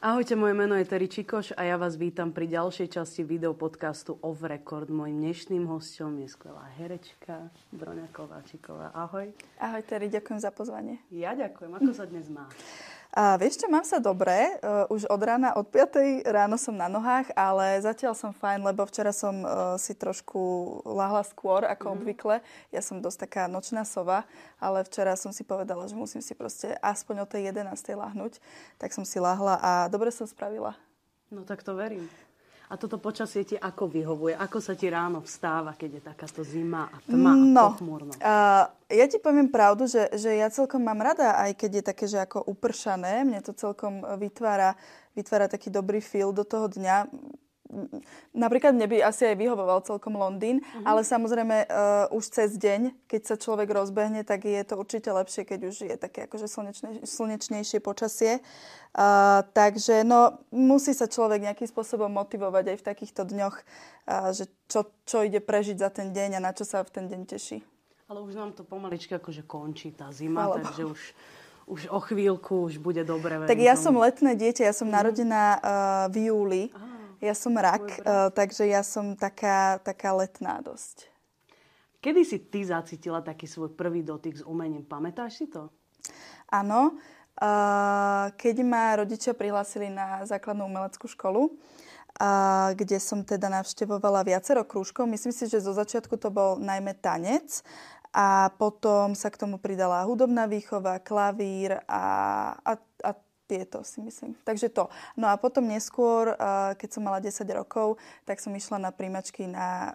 Ahojte, moje meno je Terry Čikoš a ja vás vítam pri ďalšej časti videopodcastu Off Record. Mojím dnešným hostom je skvelá herečka Broňa Kováčiková. Ahoj. Ahoj Terry, ďakujem za pozvanie. Ja ďakujem. Ako sa dnes má? A vieš čo, mám sa dobre. Uh, už od rána, od 5. ráno som na nohách, ale zatiaľ som fajn, lebo včera som uh, si trošku lahla skôr ako mm. obvykle. Ja som dosť taká nočná sova, ale včera som si povedala, že musím si proste aspoň o tej 11. lahnúť. Tak som si lahla a dobre som spravila. No tak to verím. A toto počasie ti ako vyhovuje? Ako sa ti ráno vstáva, keď je takáto zima a tma no, a pochmúrno? Uh, ja ti poviem pravdu, že, že ja celkom mám rada, aj keď je také, že ako upršané. Mne to celkom vytvára, vytvára taký dobrý feel do toho dňa napríklad mne by asi aj vyhovoval celkom Londýn, uh-huh. ale samozrejme uh, už cez deň, keď sa človek rozbehne, tak je to určite lepšie, keď už je také akože slnečne, slnečnejšie počasie. Uh, takže no, musí sa človek nejakým spôsobom motivovať aj v takýchto dňoch, uh, že čo, čo ide prežiť za ten deň a na čo sa v ten deň teší. Ale už nám to pomaličky akože končí tá zima, Chvala takže už už o chvíľku už bude dobre. Tak ja som letné dieťa, ja som mm. narodená uh, v júli. Aha. Ja som rak, uh, takže ja som taká, taká letná dosť. Kedy si ty zacítila taký svoj prvý dotyk s umením? Pamätáš si to? Áno. Uh, keď ma rodičia prihlásili na základnú umeleckú školu, uh, kde som teda navštevovala viacero krúžkov. Myslím si, že zo začiatku to bol najmä tanec a potom sa k tomu pridala hudobná výchova, klavír a, a, a tieto si myslím. Takže to. No a potom neskôr, keď som mala 10 rokov, tak som išla na príjmačky na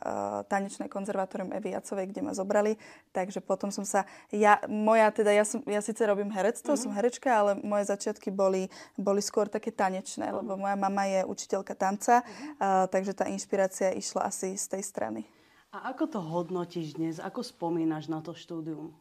tanečné konzervatórium Evy Jacovej, kde ma zobrali. Takže potom som sa, ja, moja teda, ja, som, ja síce robím herectvo, mm-hmm. som herečka, ale moje začiatky boli, boli skôr také tanečné, mm-hmm. lebo moja mama je učiteľka tanca, mm-hmm. takže tá inšpirácia išla asi z tej strany. A ako to hodnotíš dnes? Ako spomínaš na to štúdium?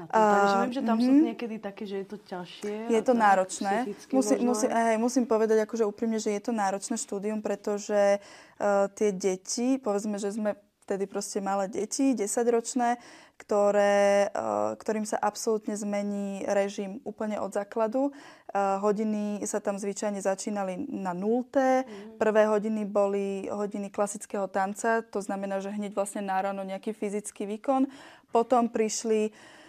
Takže viem, že tam mm-hmm. sú mhm. niekedy také, že je to ťažšie. Je to náročné. Musí, musí, hej, musím povedať akože úprimne, že je to náročné štúdium, pretože uh, tie deti, povedzme, že sme vtedy proste malé deti, 10-ročné, ktoré, uh, ktorým sa absolútne zmení režim úplne od základu. Uh, hodiny sa tam zvyčajne začínali na nulté. Mm. Prvé hodiny boli hodiny klasického tanca, to znamená, že hneď vlastne na ráno nejaký fyzický výkon. Potom prišli uh,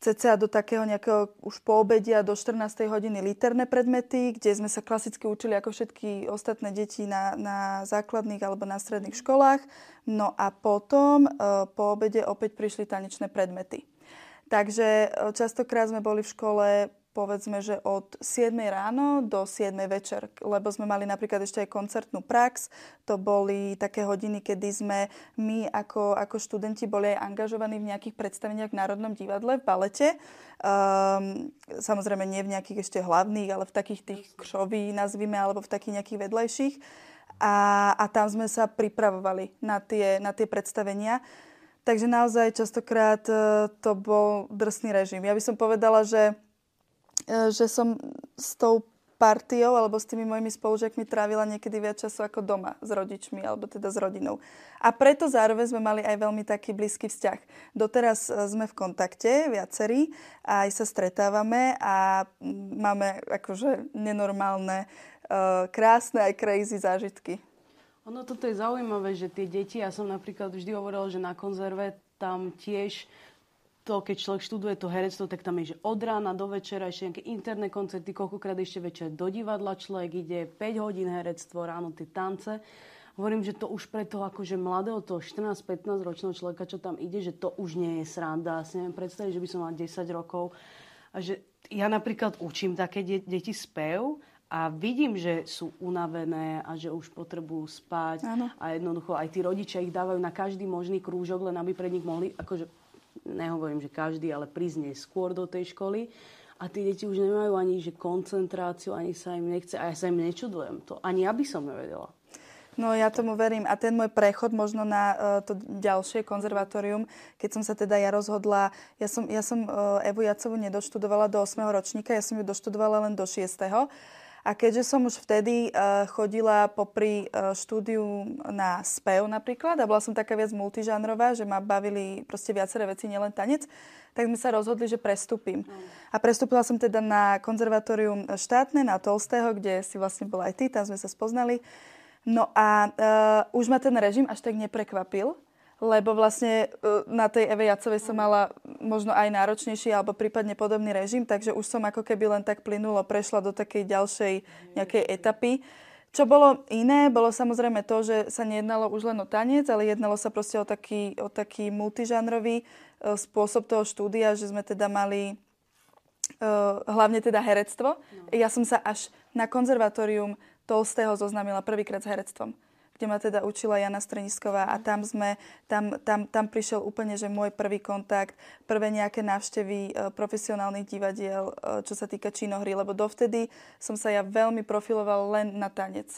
cca do takého nejakého už po obedia do 14. hodiny literné predmety, kde sme sa klasicky učili ako všetky ostatné deti na, na základných alebo na stredných školách. No a potom e, po obede opäť prišli tanečné predmety. Takže e, častokrát sme boli v škole povedzme, že od 7 ráno do 7 večer, lebo sme mali napríklad ešte aj koncertnú prax. To boli také hodiny, kedy sme my ako, ako študenti boli aj angažovaní v nejakých predstaveniach v Národnom divadle, v balete. Um, samozrejme nie v nejakých ešte hlavných, ale v takých tých kšoví nazvime, alebo v takých nejakých vedlejších. A, a tam sme sa pripravovali na tie, na tie predstavenia. Takže naozaj častokrát e, to bol drsný režim. Ja by som povedala, že že som s tou partiou alebo s tými mojimi spolužiakmi trávila niekedy viac času ako doma s rodičmi alebo teda s rodinou. A preto zároveň sme mali aj veľmi taký blízky vzťah. Doteraz e, sme v kontakte viacerí aj sa stretávame a máme akože nenormálne, e, krásne aj crazy zážitky. Ono toto je zaujímavé, že tie deti, ja som napríklad vždy hovorila, že na konzerve tam tiež to, keď človek študuje to herectvo, tak tam je, že od rána do večera ešte nejaké interné koncerty, koľkokrát ešte večer do divadla človek ide, 5 hodín herectvo, ráno tie tance. Hovorím, že to už pre toho akože mladého, toho 14-15 ročného človeka, čo tam ide, že to už nie je sranda. Si neviem predstaviť, že by som mal 10 rokov. A že ja napríklad učím také de- deti spev a vidím, že sú unavené a že už potrebujú spať. Áno. A jednoducho aj tí rodičia ich dávajú na každý možný krúžok, len aby pre nich mohli akože nehovorím, že každý, ale prísť skôr do tej školy. A tí deti už nemajú ani že koncentráciu, ani sa im nechce. A ja sa im nečudujem. To ani ja by som nevedela. No ja tomu verím. A ten môj prechod možno na uh, to ďalšie konzervatórium, keď som sa teda ja rozhodla, ja som, ja som uh, Evu Jacovu nedoštudovala do 8. ročníka, ja som ju doštudovala len do 6. A keďže som už vtedy uh, chodila popri uh, štúdiu na spev napríklad a bola som taká viac multižánrová, že ma bavili proste viaceré veci, nielen tanec, tak sme sa rozhodli, že prestúpim. Mm. A prestúpila som teda na konzervatórium štátne, na Tolstého, kde si vlastne bola aj ty, tam sme sa spoznali. No a uh, už ma ten režim až tak neprekvapil, lebo vlastne e, na tej Eve Jacovej som mala možno aj náročnejší alebo prípadne podobný režim, takže už som ako keby len tak plynulo prešla do takej ďalšej nejakej etapy. Čo bolo iné, bolo samozrejme to, že sa nejednalo už len o tanec, ale jednalo sa proste o taký, o taký multižánrový uh, spôsob toho štúdia, že sme teda mali uh, hlavne teda herectvo. No. Ja som sa až na konzervatórium Tolstého zoznámila prvýkrát s herectvom kde ma teda učila Jana Strenisková a tam sme, tam, tam, tam prišiel úplne, že môj prvý kontakt, prvé nejaké návštevy e, profesionálnych divadiel, e, čo sa týka činohry, lebo dovtedy som sa ja veľmi profiloval len na tanec.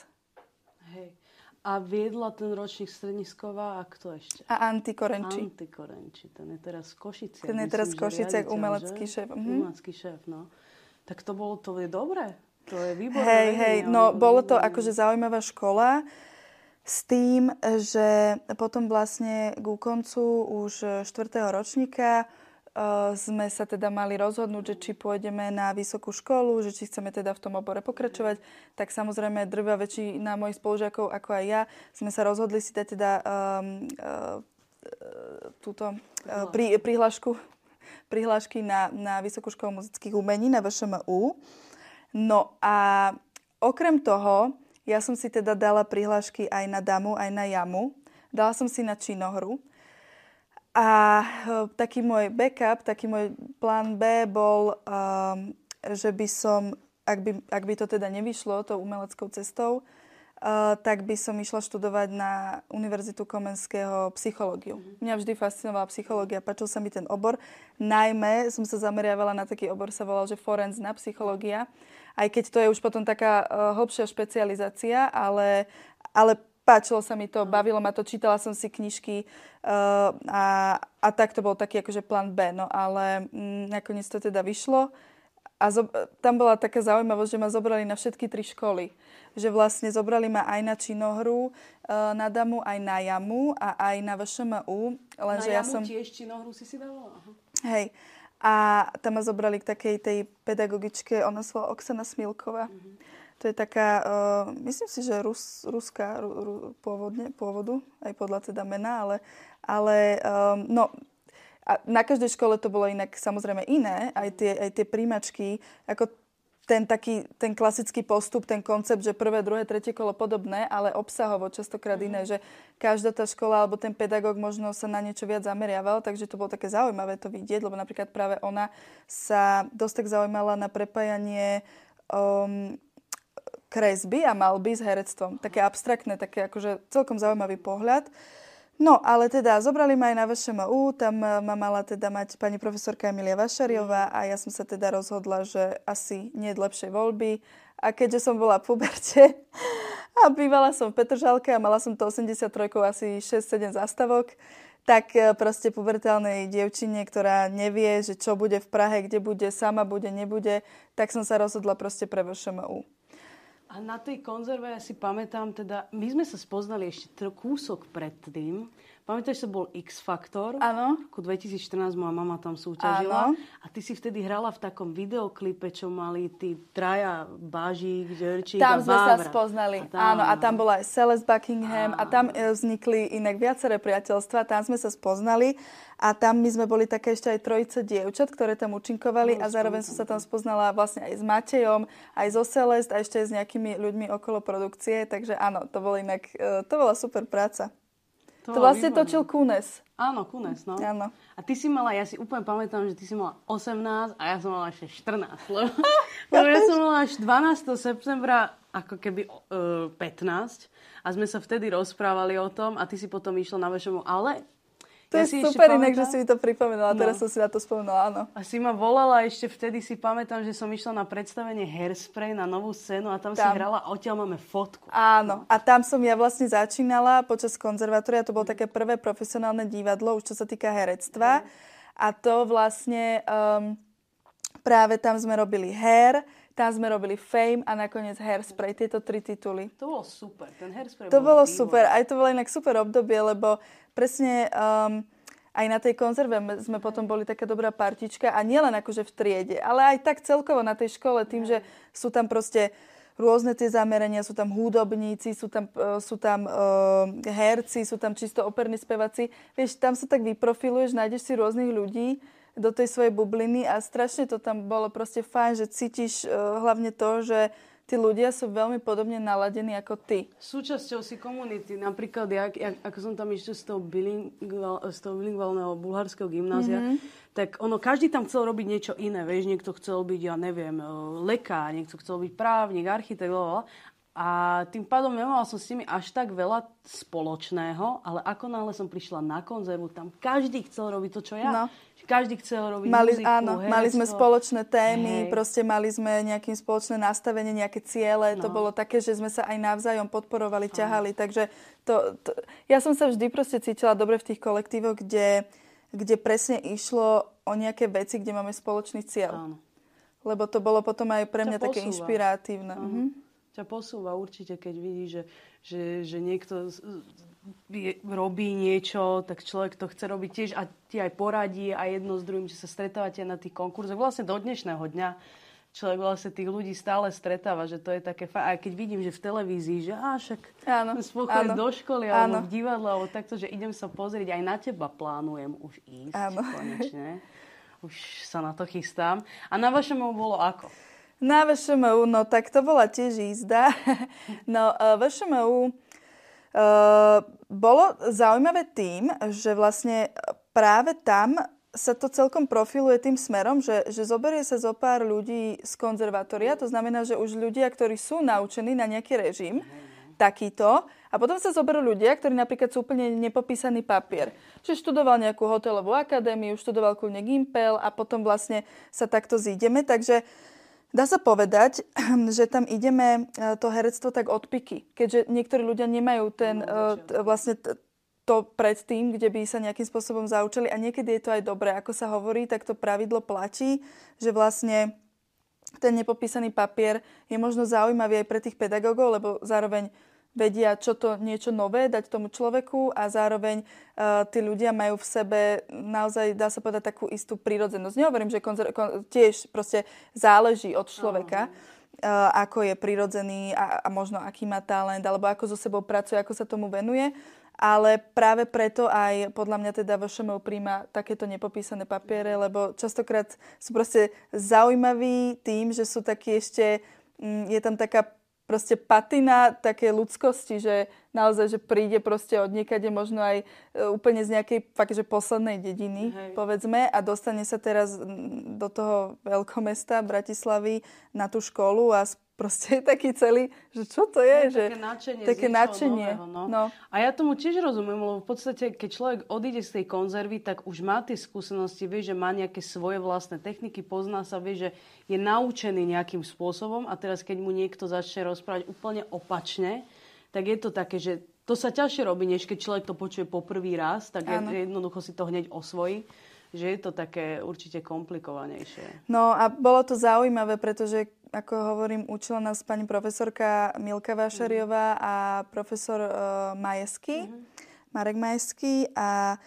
Hej. A viedla ten ročník Strenisková a kto ešte? A Antti Korenči. Korenči, ten je teraz v Košiciach. Ten je teraz v Košiciach, umelecký šéf. Mhm. Umelecký šéf, no. Tak to bolo, to je dobré. To je výborné. Hej, hej, no bolo to akože zaujímavá škola. S tým, že potom vlastne ku koncu už 4. ročníka uh, sme sa teda mali rozhodnúť, že či pôjdeme na vysokú školu, že či chceme teda v tom obore pokračovať, tak samozrejme drvá väčšina mojich spolužiakov, ako aj ja, sme sa rozhodli si dať teda um, uh, túto uh, pri, prihlášku, prihlášky na, na Vysokú školu muzických umení na VŠMU. No a okrem toho ja som si teda dala prihlášky aj na damu, aj na jamu. Dala som si na činohru. A e, taký môj backup, taký môj plán B bol, um, že by som, ak by, ak by to teda nevyšlo tou umeleckou cestou, tak by som išla študovať na Univerzitu Komenského psychológiu. Mm-hmm. Mňa vždy fascinovala psychológia, páčil sa mi ten obor. Najmä som sa zameriavala na taký obor, sa volal, že forenzná psychológia aj keď to je už potom taká uh, hlbšia špecializácia, ale, ale páčilo sa mi to, bavilo ma to, čítala som si knižky uh, a, a tak to bol taký akože plán B, no ale mm, nakoniec to teda vyšlo a zo, tam bola taká zaujímavosť, že ma zobrali na všetky tri školy. Že vlastne zobrali ma aj na činohru, uh, na damu, aj na jamu a aj na VŠMU. Lenže na jamu ja som... tiež činohru si si dala? Hej. A tam ma zobrali k takej tej pedagogičke, ona sa volá Oksana Smilková. Mm-hmm. To je taká, uh, myslím si, že Rus, ruská ru, ru, pôvodne, pôvodu, aj podľa teda mena, ale, ale um, no, a na každej škole to bolo inak samozrejme iné, aj tie, aj tie príjmačky, ako ten taký, ten klasický postup, ten koncept, že prvé, druhé, tretie kolo podobné, ale obsahovo častokrát mm-hmm. iné, že každá tá škola alebo ten pedagóg možno sa na niečo viac zameriaval, takže to bolo také zaujímavé to vidieť, lebo napríklad práve ona sa dosť tak zaujímala na prepájanie um, kresby a malby s herectvom. Také abstraktné, také akože celkom zaujímavý pohľad. No, ale teda zobrali ma aj na VŠMU, tam eh, ma mala teda mať pani profesorka Emilia Vašariová a ja som sa teda rozhodla, že asi nie je lepšej voľby. A keďže som bola v puberte a bývala som v Petržalke a mala som to 83 asi 6-7 zastavok, tak eh, proste pubertálnej dievčine, ktorá nevie, že čo bude v Prahe, kde bude, sama bude, nebude, tak som sa rozhodla proste pre VŠMU. A na tej konzerve ja si pamätám, teda, my sme sa spoznali ešte kúsok predtým. Pamätáš, že bol X-Faktor? Áno. V roku 2014 moja mama tam súťažila. Áno. A ty si vtedy hrala v takom videoklipe, čo mali tí traja Bážik, Žerčík Tam a sme sa spoznali. A tam, Áno, a tam bola aj Celeste Buckingham a, a tam e, vznikli inak viaceré priateľstva. Tam sme sa spoznali a tam my sme boli také ešte aj trojice dievčat, ktoré tam účinkovali no, a zároveň som sa tam spoznala vlastne aj s Matejom, aj so Celest a ešte aj s nejakými ľuďmi okolo produkcie. Takže áno, to bolo inak, e, to bola super práca. To, to vlastne výborné. točil Kunes. Áno, Kunes, no. Áno. A ty si mala, ja si úplne pamätám, že ty si mala 18 a ja som mala ešte 14. Lebo, lebo ja som mala až 12. septembra ako keby uh, e, 15 a sme sa vtedy rozprávali o tom a ty si potom išla na vašomu, ale to ja je super inak, že si mi to pripomenula. No. Teraz som si na to spomenula, áno. A si ma volala ešte vtedy, si pamätám, že som išla na predstavenie Hairspray na novú scénu a tam, tam. si hrala odtiaľ máme fotku. Áno. A tam som ja vlastne začínala počas konzervatória. To bolo také prvé profesionálne divadlo, už čo sa týka herectva. A to vlastne um, práve tam sme robili her, Tam sme robili Fame a nakoniec Hairspray, tieto tri tituly. To bolo super, ten Hairspray To bol bolo výborný. super, aj to bolo inak super obdobie, lebo presne um, aj na tej konzerve sme potom boli taká dobrá partička a nielen akože v triede, ale aj tak celkovo na tej škole tým, že sú tam proste rôzne tie zamerania, sú tam hudobníci, sú tam, uh, sú tam uh, herci, sú tam čisto operní speváci. Vieš, tam sa tak vyprofiluješ, nájdeš si rôznych ľudí do tej svojej bubliny a strašne to tam bolo proste fajn, že cítiš uh, hlavne to, že tí ľudia sú veľmi podobne naladení ako ty. Súčasťou si komunity. Napríklad, jak, jak, ako som tam ešte z toho, bilingval, z toho bilingvalného bulharského gymnázia, mm-hmm. tak ono, každý tam chcel robiť niečo iné. Vieš, niekto chcel byť, ja neviem, e, lekár, niekto chcel byť právnik, architekt, a tým pádom nemala som s nimi až tak veľa spoločného, ale ako náhle som prišla na konzervu, tam každý chcel robiť to, čo ja. No. Každý chcel robiť mali, muziku, Áno, herectvo. mali sme spoločné témy, Hej. proste mali sme nejakým spoločné nastavenie, nejaké ciele. No. To bolo také, že sme sa aj navzájom podporovali, ťahali. Takže to, to, ja som sa vždy proste cítila dobre v tých kolektívoch, kde, kde presne išlo o nejaké veci, kde máme spoločný cieľ. Áno. Lebo to bolo potom aj pre mňa také inšpiratívne. Mhm ťa posúva určite, keď vidíš, že, že, že niekto robí niečo, tak človek to chce robiť tiež a ti aj poradí a jedno s druhým, že sa stretávate na tých konkurzoch. Vlastne do dnešného dňa človek vlastne tých ľudí stále stretáva, že to je také fajn. A keď vidím, že v televízii, že á, však áno, áno, do školy áno. alebo v divadle, alebo takto, že idem sa pozrieť, aj na teba plánujem už ísť áno. konečne. Už sa na to chystám. A na vašom bolo ako? Na VŠMU, no tak to bola tiež jízda. No uh, VŠMU uh, bolo zaujímavé tým, že vlastne práve tam sa to celkom profiluje tým smerom, že, že zoberie sa zo pár ľudí z konzervatória, to znamená, že už ľudia, ktorí sú naučení na nejaký režim, takýto, a potom sa zoberú ľudia, ktorí napríklad sú úplne nepopísaný papier. Čiže študoval nejakú hotelovú akadémiu, študoval kľudne Gimpel a potom vlastne sa takto zídeme. Takže uh, Dá sa povedať, že tam ideme e, to herectvo tak od piky, keďže niektorí ľudia nemajú ten no, e, vlastne to predtým, kde by sa nejakým spôsobom zaučili a niekedy je to aj dobré. Ako sa hovorí, tak to pravidlo platí, že vlastne ten nepopísaný papier je možno zaujímavý aj pre tých pedagógov, lebo zároveň vedia, čo to niečo nové dať tomu človeku a zároveň uh, tí ľudia majú v sebe naozaj, dá sa povedať, takú istú prírodzenosť. Nehovorím, že konzer- kon- tiež proste záleží od človeka, uh, ako je prirodzený a, a možno aký má talent, alebo ako so sebou pracuje, ako sa tomu venuje. Ale práve preto aj podľa mňa teda VŠMU príjma takéto nepopísané papiere, lebo častokrát sú proste zaujímaví tým, že sú takí ešte, mm, je tam taká proste patina také ľudskosti, že naozaj, že príde proste od niekade možno aj e, úplne z nejakej fakt, že poslednej dediny, Hej. povedzme, a dostane sa teraz do toho veľkomesta Bratislavy na tú školu a proste je taký celý, že čo to je? No, že, také nadšenie. Také nadšenie. Nového, no. No. A ja tomu tiež rozumiem, lebo v podstate, keď človek odíde z tej konzervy, tak už má tie skúsenosti, vie, že má nejaké svoje vlastné techniky, pozná sa, vie, že je naučený nejakým spôsobom a teraz, keď mu niekto začne rozprávať úplne opačne, tak je to také, že to sa ťažšie robí, než keď človek to počuje po prvý raz, tak je, jednoducho si to hneď osvojí že je to také určite komplikovanejšie. No a bolo to zaujímavé, pretože ako hovorím, učila nás pani profesorka Milka Vášariová a profesor uh, Majesky, mm-hmm. Marek Majesky a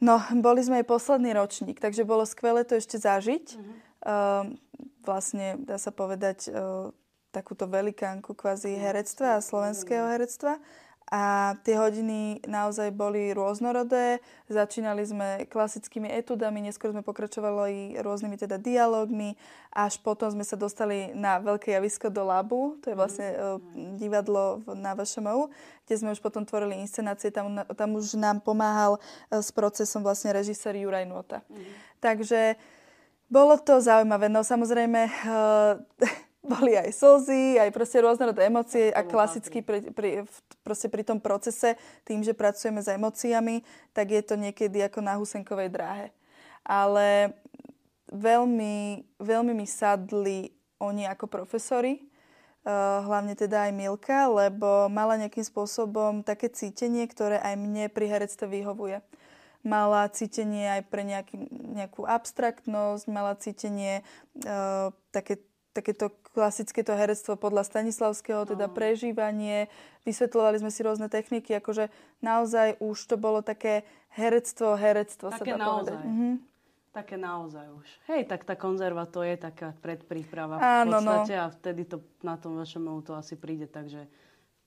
no, boli sme jej posledný ročník, takže bolo skvelé to ešte zažiť. Mm-hmm. Uh, vlastne, dá sa povedať, uh, takúto velikánku kvázi herectva a slovenského herectva. A tie hodiny naozaj boli rôznorodé. Začínali sme klasickými etudami, neskôr sme pokračovali rôznymi teda dialogmi, až potom sme sa dostali na veľké javisko do Labu, to je vlastne uh, divadlo na VŠMU, kde sme už potom tvorili inscenácie, tam, tam už nám pomáhal uh, s procesom vlastne režisér Juraj Nota. Mm. Takže bolo to zaujímavé. No samozrejme, uh, boli aj slzy, aj proste rôznorodé emócie a klasicky pri, pri, proste pri tom procese, tým, že pracujeme s emóciami, tak je to niekedy ako na husenkovej dráhe. Ale veľmi, veľmi mi sadli oni ako profesori, uh, hlavne teda aj Milka, lebo mala nejakým spôsobom také cítenie, ktoré aj mne pri herectve vyhovuje. Mala cítenie aj pre nejaký, nejakú abstraktnosť, mala cítenie uh, také takéto klasické to herectvo podľa Stanislavského, teda no. prežívanie. Vysvetľovali sme si rôzne techniky, akože naozaj už to bolo také herectvo, herectvo také sa dá naozaj. povedať. Mhm. Také naozaj už. Hej, tak tá konzerva to je taká predpríprava Áno, v no. podstate no. a vtedy to na tom vašom to asi príde, takže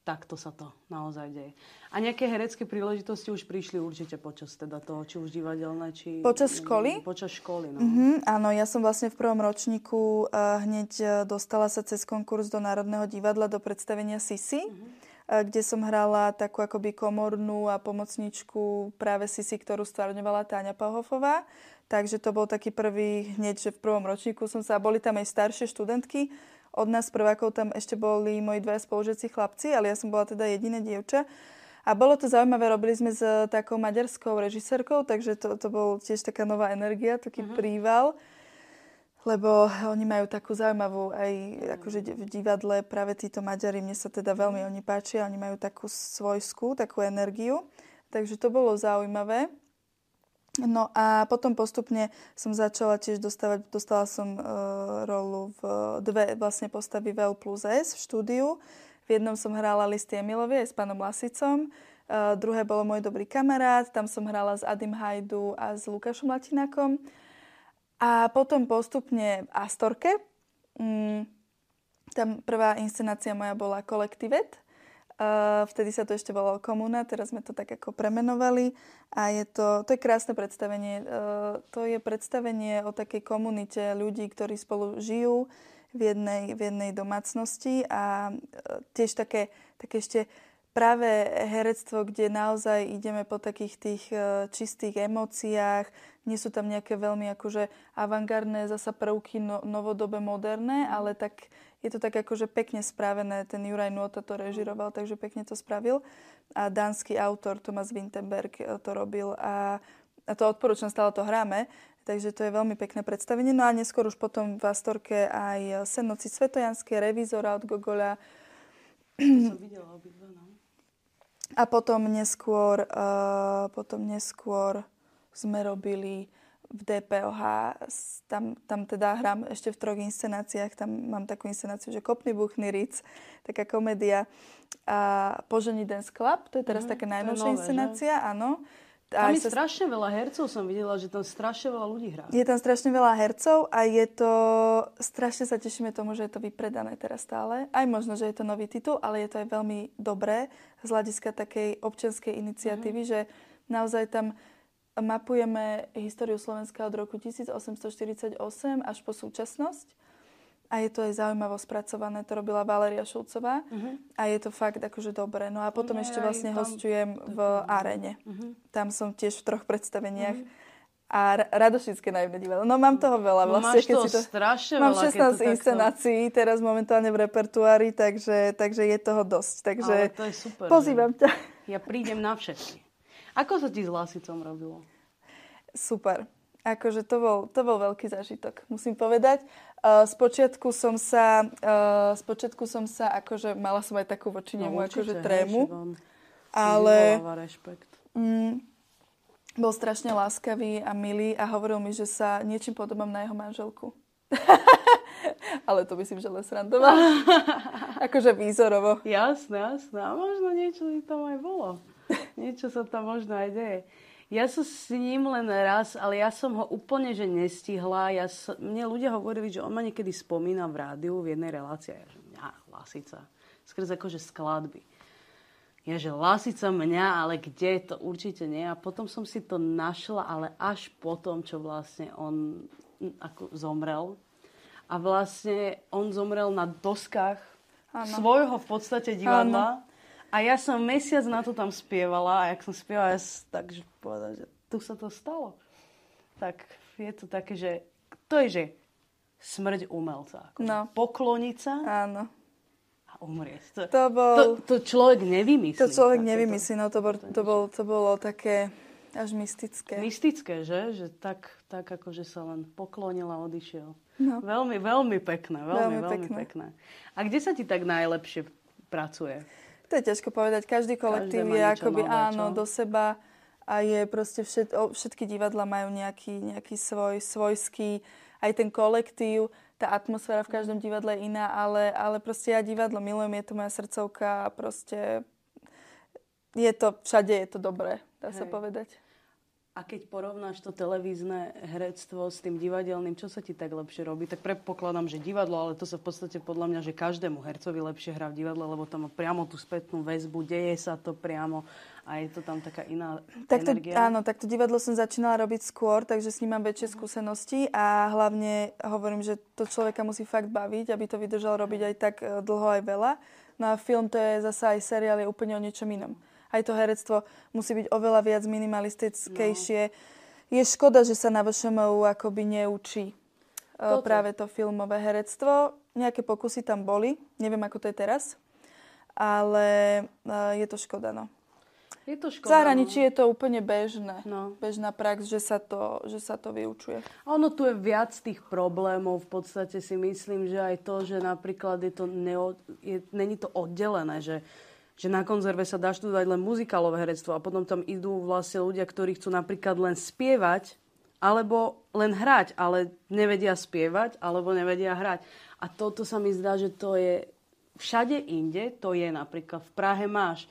takto sa to naozaj deje. A nejaké herecké príležitosti už prišli určite počas teda toho, či už divadelné, či... Počas školy? Počas školy, no. Mm-hmm, áno, ja som vlastne v prvom ročníku uh, hneď uh, dostala sa cez konkurs do Národného divadla do predstavenia Sisi. Mm-hmm kde som hrala takú akoby komornú a pomocničku práve Sisi, ktorú stvárňovala Táňa Pahofová. Takže to bol taký prvý, hneď, že v prvom ročníku som sa, boli tam aj staršie študentky, od nás prvákov tam ešte boli moji dva spolužiaci chlapci, ale ja som bola teda jediné dievča. A bolo to zaujímavé, robili sme s takou maďarskou režisérkou, takže to, to bol tiež taká nová energia, taký uh-huh. príval. Lebo oni majú takú zaujímavú aj akože v divadle, práve títo Maďari, mne sa teda veľmi oni páčia, oni majú takú svojskú, takú energiu. Takže to bolo zaujímavé. No a potom postupne som začala tiež dostávať, dostala som uh, rolu v dve vlastne postavy VL plus S v štúdiu. V jednom som hrala Listy Emilovie s pánom Lasicom, uh, druhé bolo môj dobrý kamarát, tam som hrala s Adim Hajdu a s Lukášom Latinakom. A potom postupne Astorke. Mm, tam prvá inscenácia moja bola Kolektivet vtedy sa to ešte volalo Komuna, teraz sme to tak ako premenovali a je to, to je krásne predstavenie. Uh, to je predstavenie o takej komunite ľudí, ktorí spolu žijú v jednej, v jednej domácnosti a uh, tiež také, také ešte práve herectvo, kde naozaj ideme po takých tých čistých emóciách, nie sú tam nejaké veľmi akože avantgardné zasa prvky no, novodobé, moderné, ale tak je to tak akože pekne spravené. Ten Juraj Nota to režiroval, takže pekne to spravil. A dánsky autor Thomas Winterberg eh, to robil a, a to odporúčam, stále to hráme. Takže to je veľmi pekné predstavenie. No a neskôr už potom v Astorke aj Senoci Svetojanské, Revizora od Gogoľa. To som videla obidva, no. A potom neskôr, uh, potom neskôr sme robili v DPOH, tam, tam teda hrám ešte v troch inscenáciách, tam mám takú inscenáciu, že Kopný buchný ric, taká komédia a Požení Dance Club, to je teraz mm, taká najnovšia nové, inscenácia, že? áno. Tam je sa... strašne veľa hercov, som videla, že tam strašne veľa ľudí hrá. Je tam strašne veľa hercov a je to... Strašne sa tešíme tomu, že je to vypredané teraz stále. Aj možno, že je to nový titul, ale je to aj veľmi dobré z hľadiska takej občianskej iniciatívy, mm-hmm. že naozaj tam mapujeme históriu Slovenska od roku 1848 až po súčasnosť. A je to aj zaujímavo spracované. To robila Valeria Šulcová. Uh-huh. A je to fakt akože dobre. No a potom ešte vlastne tam... hostujem v Arene. Uh-huh. Tam som tiež v troch predstaveniach. Uh-huh. A Radošické najmä divadlo. No mám toho veľa. No, vlastne, máš toho to... strašne Mám 16 inscenácií teraz momentálne v repertuári, takže, takže je toho dosť. Takže Ale to je super. Pozývam ťa. Ja prídem na všetky. Ako sa ti s Lasicom robilo? Super. Akože to bol, to bol veľký zážitok, musím povedať. Uh, spočiatku som sa, uh, spočiatku som sa, akože mala som aj takú voči nemu, no, určite, akože trému. Hej, ale mm, bol strašne láskavý a milý a hovoril mi, že sa niečím podobám na jeho manželku. ale to myslím, že len srandoval. akože výzorovo. Jasné, jasné. A možno niečo tam aj bolo. Niečo sa tam možno aj deje. Ja som s ním len raz, ale ja som ho úplne že nestihla. Ja som, mne ľudia hovorili, že on ma niekedy spomína v rádiu v jednej relácii. Ja, že mňa, Lasica. Skrz akože skladby. Ja, že Lasica mňa, ale kde, to určite nie. A potom som si to našla, ale až potom, čo vlastne on ako zomrel. A vlastne on zomrel na doskách ano. svojho v podstate divadla. Ano a ja som mesiac na to tam spievala a jak som spievala, ja takže povedala, že tu sa to stalo. Tak je to také, že to je, že smrť umelca. Ako no. Pokloniť sa Áno. a umrieť. To, to, bol, to, to človek nevymyslí. To človek nevymyslí, no to, bol, to, bol, to bolo také až mystické. Mystické, že? Že tak, tak ako, že sa len poklonil a odišiel. No. Veľmi, veľmi pekné. Veľmi, veľmi, veľmi pekné. pekné. A kde sa ti tak najlepšie pracuje? To je ťažko povedať. Každý kolektív je akoby áno, do seba a je proste všet, všetky divadla majú nejaký, nejaký svoj, svojský, aj ten kolektív. tá atmosféra v každom divadle je iná, ale, ale proste ja divadlo milujem, je to moja srdcovka a proste je to, všade je to dobré, dá Hej. sa povedať. A keď porovnáš to televízne herectvo s tým divadelným, čo sa ti tak lepšie robí? Tak predpokladám, že divadlo, ale to sa v podstate podľa mňa, že každému hercovi lepšie hrá v divadle, lebo tam má priamo tú spätnú väzbu, deje sa to priamo a je to tam taká iná tak to, energia. Áno, tak to divadlo som začínala robiť skôr, takže s ním mám väčšie skúsenosti a hlavne hovorím, že to človeka musí fakt baviť, aby to vydržal robiť aj tak e, dlho, aj veľa. No a film to je zase aj seriál, je úplne o niečom inom aj to herectvo musí byť oveľa viac minimalistickejšie. No. Je škoda, že sa na VŠMU akoby neučí e, Toto. práve to filmové herectvo. Nejaké pokusy tam boli, neviem ako to je teraz, ale e, je to škoda, no. Je to škoda. V zahraničí no. je to úplne bežné. No. Bežná prax, že sa, to, že sa to vyučuje. A ono tu je viac tých problémov. V podstate si myslím, že aj to, že napríklad je to neo, je, není to oddelené, že že na konzerve sa dá študovať len muzikálové herectvo a potom tam idú vlastne ľudia, ktorí chcú napríklad len spievať alebo len hrať, ale nevedia spievať alebo nevedia hrať. A toto sa mi zdá, že to je všade inde, to je napríklad v Prahe máš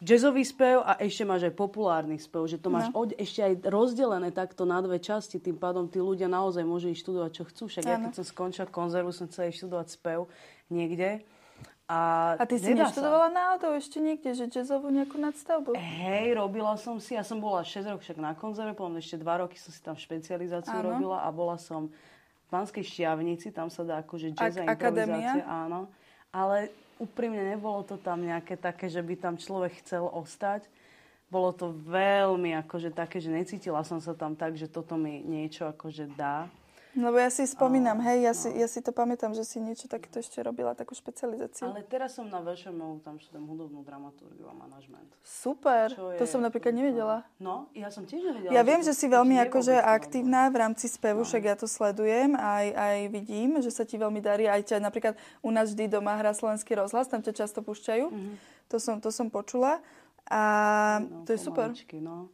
jazzový spev a ešte máš aj populárny spev, že to máš no. od, ešte aj rozdelené takto na dve časti, tým pádom tí ľudia naozaj môžu ísť študovať, čo chcú. Však ano. ja keď som skončila konzervu, som chcela študovať spev niekde a, a ty si neštudovala náhodou ešte niekde, že jazzovú nejakú nadstavbu? Hej, robila som si, ja som bola 6 rokov však na konzerve, potom ešte 2 roky som si tam špecializáciu áno. robila a bola som v Banskej šťavnici, tam sa dá akože jazz a improvizácia. Áno. Ale úprimne nebolo to tam nejaké také, že by tam človek chcel ostať. Bolo to veľmi akože také, že necítila som sa tam tak, že toto mi niečo akože dá. Lebo ja si spomínam, a, hej, ja, no. si, ja si to pamätám, že si niečo takéto ešte robila, takú špecializáciu. Ale teraz som na VŠMU, tam študujem hudobnú dramaturgiu a manažment. Super, to som napríklad nevedela. No, ja som tiež nevedela. Ja viem, že si veľmi akože aktívna v rámci spevu, no. však ja to sledujem, aj, aj vidím, že sa ti veľmi darí. Aj ťa napríklad u nás vždy doma hrá slovenský rozhlas, tam ťa často púšťajú. Mm-hmm. To, som, to som počula. A no, to je super. No.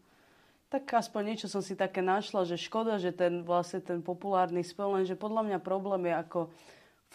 Tak aspoň niečo som si také našla, že škoda, že ten vlastne ten populárny spev, lenže podľa mňa problém je ako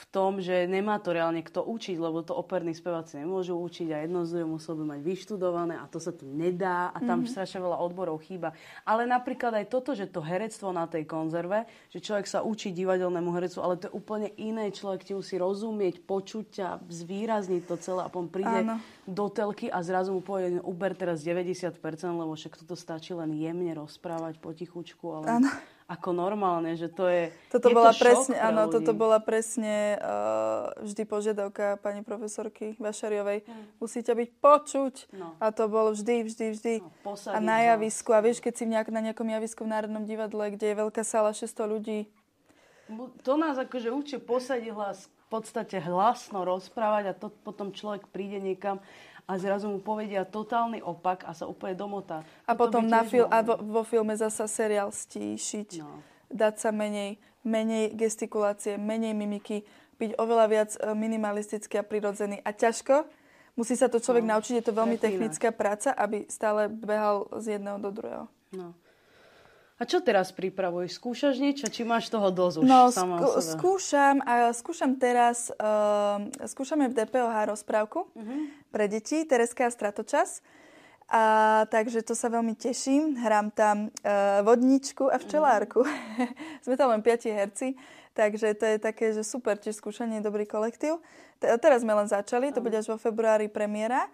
v tom, že nemá to reálne kto učiť, lebo to operní speváci nemôžu učiť a jedno z musel by mať vyštudované a to sa tu nedá a tam mm-hmm. strašne veľa odborov chýba. Ale napríklad aj toto, že to herectvo na tej konzerve, že človek sa učí divadelnému herectvu, ale to je úplne iné. Človek ti musí rozumieť, počuť a zvýrazniť to celé a potom príde Áno. do telky a zrazu mu povie, uber teraz 90%, lebo však toto stačí len jemne rozprávať potichučku, ale... Áno ako normálne, že to je Toto je bola to presne, áno, ľudí. toto bola presne uh, vždy požiadavka pani profesorky Vašariovej. Hmm. Musíte byť počuť. No. A to bolo vždy, vždy, vždy. No, a na javisku. A vieš, keď si nejak, na nejakom javisku v Národnom divadle, kde je veľká sála 600 ľudí. To nás akože učí posadiť hlas, v podstate hlasno rozprávať a to potom človek príde niekam a zrazu mu povedia totálny opak a sa úplne domotá. A to potom na fil- a vo, vo filme zasa seriál stíšiť, no. dať sa menej, menej gestikulácie, menej mimiky, byť oveľa viac e, minimalistický a prirodzený. A ťažko, musí sa to človek no. naučiť, je to veľmi technická práca, aby stále behal z jedného do druhého. No. A čo teraz pripravuješ? Skúšaš niečo? Či máš toho dosť už no, sama skú, skúšam, a skúšam teraz, uh, skúšame v DPOH rozprávku uh-huh. pre deti, Tereska a Stratočas. A, takže to sa veľmi teším. Hrám tam uh, vodničku a včelárku. Uh-huh. Sme tam len piati herci, takže to je také, že super, tiež skúšanie, dobrý kolektív. T- teraz sme len začali, to bude až vo februári premiéra.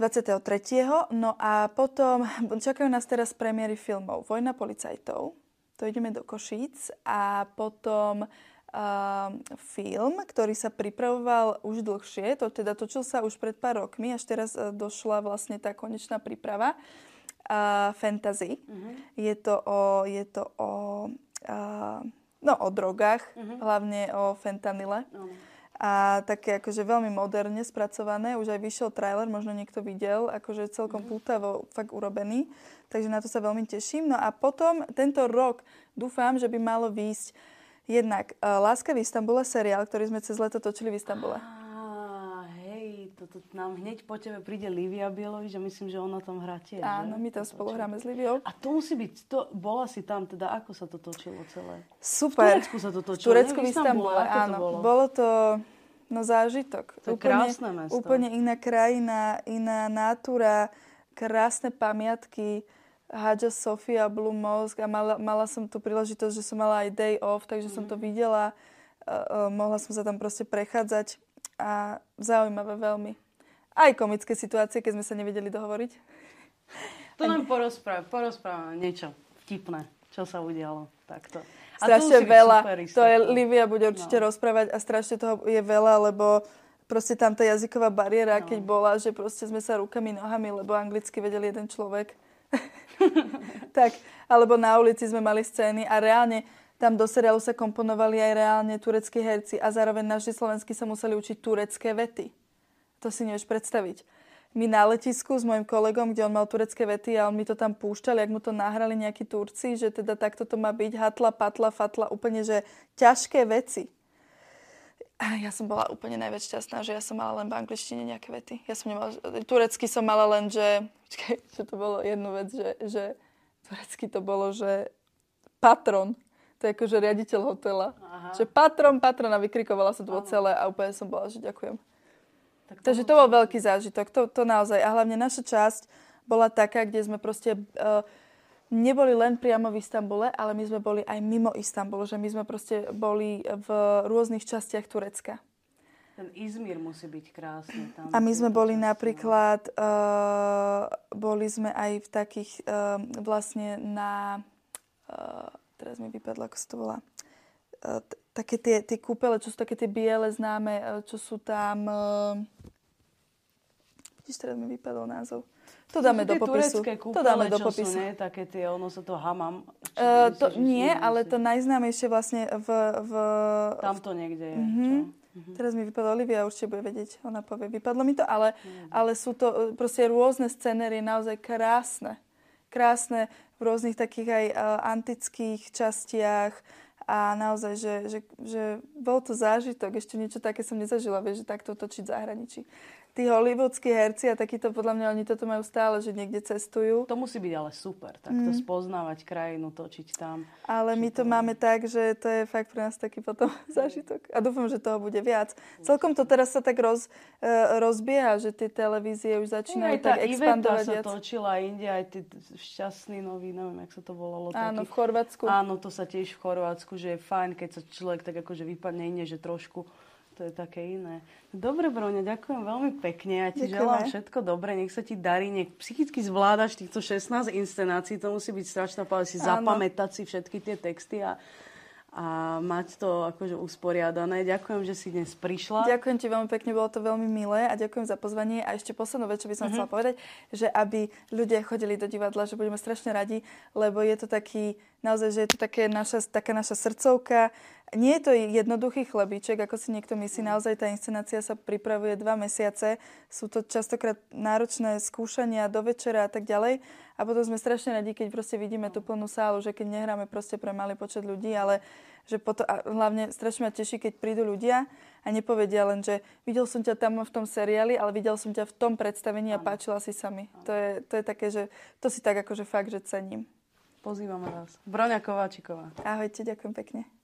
23. No a potom čakajú nás teraz premiéry filmov Vojna policajtov, to ideme do Košíc a potom uh, film, ktorý sa pripravoval už dlhšie, to teda točil sa už pred pár rokmi, až teraz uh, došla vlastne tá konečná príprava. Uh, fantasy. Uh-huh. Je to o, je to o, uh, no, o drogách, uh-huh. hlavne o fentanyle. Uh-huh a také akože veľmi moderne spracované. Už aj vyšiel trailer, možno niekto videl, akože celkom mhm. pútavo fakt urobený. Takže na to sa veľmi teším. No a potom tento rok dúfam, že by malo výjsť jednak uh, Láska v Istambule seriál, ktorý sme cez leto točili v Istambule. Ah, nám hneď po tebe príde Livia Bielovič a myslím, že ona tam hrá tiež. Áno, že? my tam spolu hráme s Liviou. A to musí byť, to, bola si tam, teda ako sa to točilo celé? Super. V Turecku sa to točilo, V Turecku, v Istambule, áno. To bolo? bolo to, no zážitok. To je úplne, krásne mesto. Úplne iná krajina, iná natúra, krásne pamiatky. Hadža Sofia, Blue Mosque a mala, mala som tu príležitosť, že som mala aj day off, takže mm. som to mhm. videla. Uh, uh, mohla som sa tam proste prechádzať a zaujímavé veľmi aj komické situácie, keď sme sa nevedeli dohovoriť. To nám porozpráva, porozpráva niečo vtipné, čo sa udialo takto. A strašne veľa. To je, Livia bude určite no. rozprávať a strašne toho je veľa, lebo proste tam tá jazyková bariéra, no. keď bola, že proste sme sa rukami, nohami, lebo anglicky vedel jeden človek. tak, alebo na ulici sme mali scény a reálne tam do seriálu sa komponovali aj reálne tureckí herci a zároveň naši slovenskí sa museli učiť turecké vety. To si nevieš predstaviť. My na letisku s mojim kolegom, kde on mal turecké vety a on mi to tam púšťal, jak mu to nahrali nejakí Turci, že teda takto to má byť, hatla, patla, fatla, úplne, že ťažké veci. A ja som bola úplne najviac šťastná, že ja som mala len v angličtine nejaké vety. Ja som nemala, turecky som mala len, že, počkaj, že to bolo jednu vec, že, že turecky to bolo, že patron. To je akože riaditeľ hotela. Aha. Že patron, patron a vykrikovala som to celé a úplne som bola, že ďakujem. Tak Takže to bol veľký zážitok, to, to naozaj. A hlavne naša časť bola taká, kde sme proste uh, neboli len priamo v Istambule, ale my sme boli aj mimo Istanbulu, že my sme proste boli v rôznych častiach Turecka. Ten Izmir musí byť krásny. Tam a my sme boli časti, napríklad, uh, boli sme aj v takých uh, vlastne na, uh, teraz mi vypadlo, ako sa to volá, uh, také tie, tie kúpele, čo sú také tie biele známe, e, čo sú tam... E, vidíš, teraz mi vypadol názov. To dáme do popisu. Kúpele, to dáme do popisu. Sú, nie? Také tie, ono sa to hamam. Uh, to, myslíš, nie, ale to najznámejšie vlastne v... v Tam to niekde je. Uh-huh. Uh-huh. Teraz mi vypadlo Olivia, určite bude vedieť, ona povie. Vypadlo mi to, ale, uh-huh. ale sú to proste rôzne scenérie, naozaj krásne. Krásne v rôznych takých aj uh, antických častiach a naozaj, že, že, že bol to zážitok, ešte niečo také som nezažila, vieš, že takto točiť v zahraničí tí hollywoodskí herci a takýto, podľa mňa, oni toto majú stále, že niekde cestujú. To musí byť ale super, takto mm. spoznávať krajinu, točiť tam. Ale my to, to máme tak, že to je fakt pre nás taký potom zážitok. A dúfam, že toho bude viac. Celkom to teraz sa tak roz, uh, rozbieha, že tie televízie už začínajú aj tak expandovať sa točila inde, aj ty šťastný nový, neviem, jak sa to volalo. Áno, taký. v Chorvátsku. Áno, to sa tiež v Chorvátsku, že je fajn, keď sa človek tak akože vypadne inde, že trošku to je také iné. Dobre, Broňa, ďakujem veľmi pekne. Ja ti Ďakujeme. želám všetko dobre, nech sa ti darí, nech psychicky zvládaš týchto 16 inscenácií. To musí byť strašná pále si Áno. zapamätať si všetky tie texty a, a mať to akože usporiadané. Ďakujem, že si dnes prišla. Ďakujem ti veľmi pekne, bolo to veľmi milé a ďakujem za pozvanie. A ešte poslednú vec, čo by som mm-hmm. chcela povedať, že aby ľudia chodili do divadla, že budeme strašne radi, lebo je to taký, naozaj, že je to také naša, taká naša srdcovka, nie je to jednoduchý chlebíček, ako si niekto myslí. Naozaj tá inscenácia sa pripravuje dva mesiace. Sú to častokrát náročné skúšania do večera a tak ďalej. A potom sme strašne radi, keď proste vidíme tú plnú sálu, že keď nehráme proste pre malý počet ľudí, ale že potom, a hlavne strašne ma teší, keď prídu ľudia a nepovedia len, že videl som ťa tam v tom seriáli, ale videl som ťa v tom predstavení a páčila si sa mi. To je, to je také, že to si tak akože fakt, že cením. Pozývame vás. Broňa Kováčiková. Ahojte, ďakujem pekne.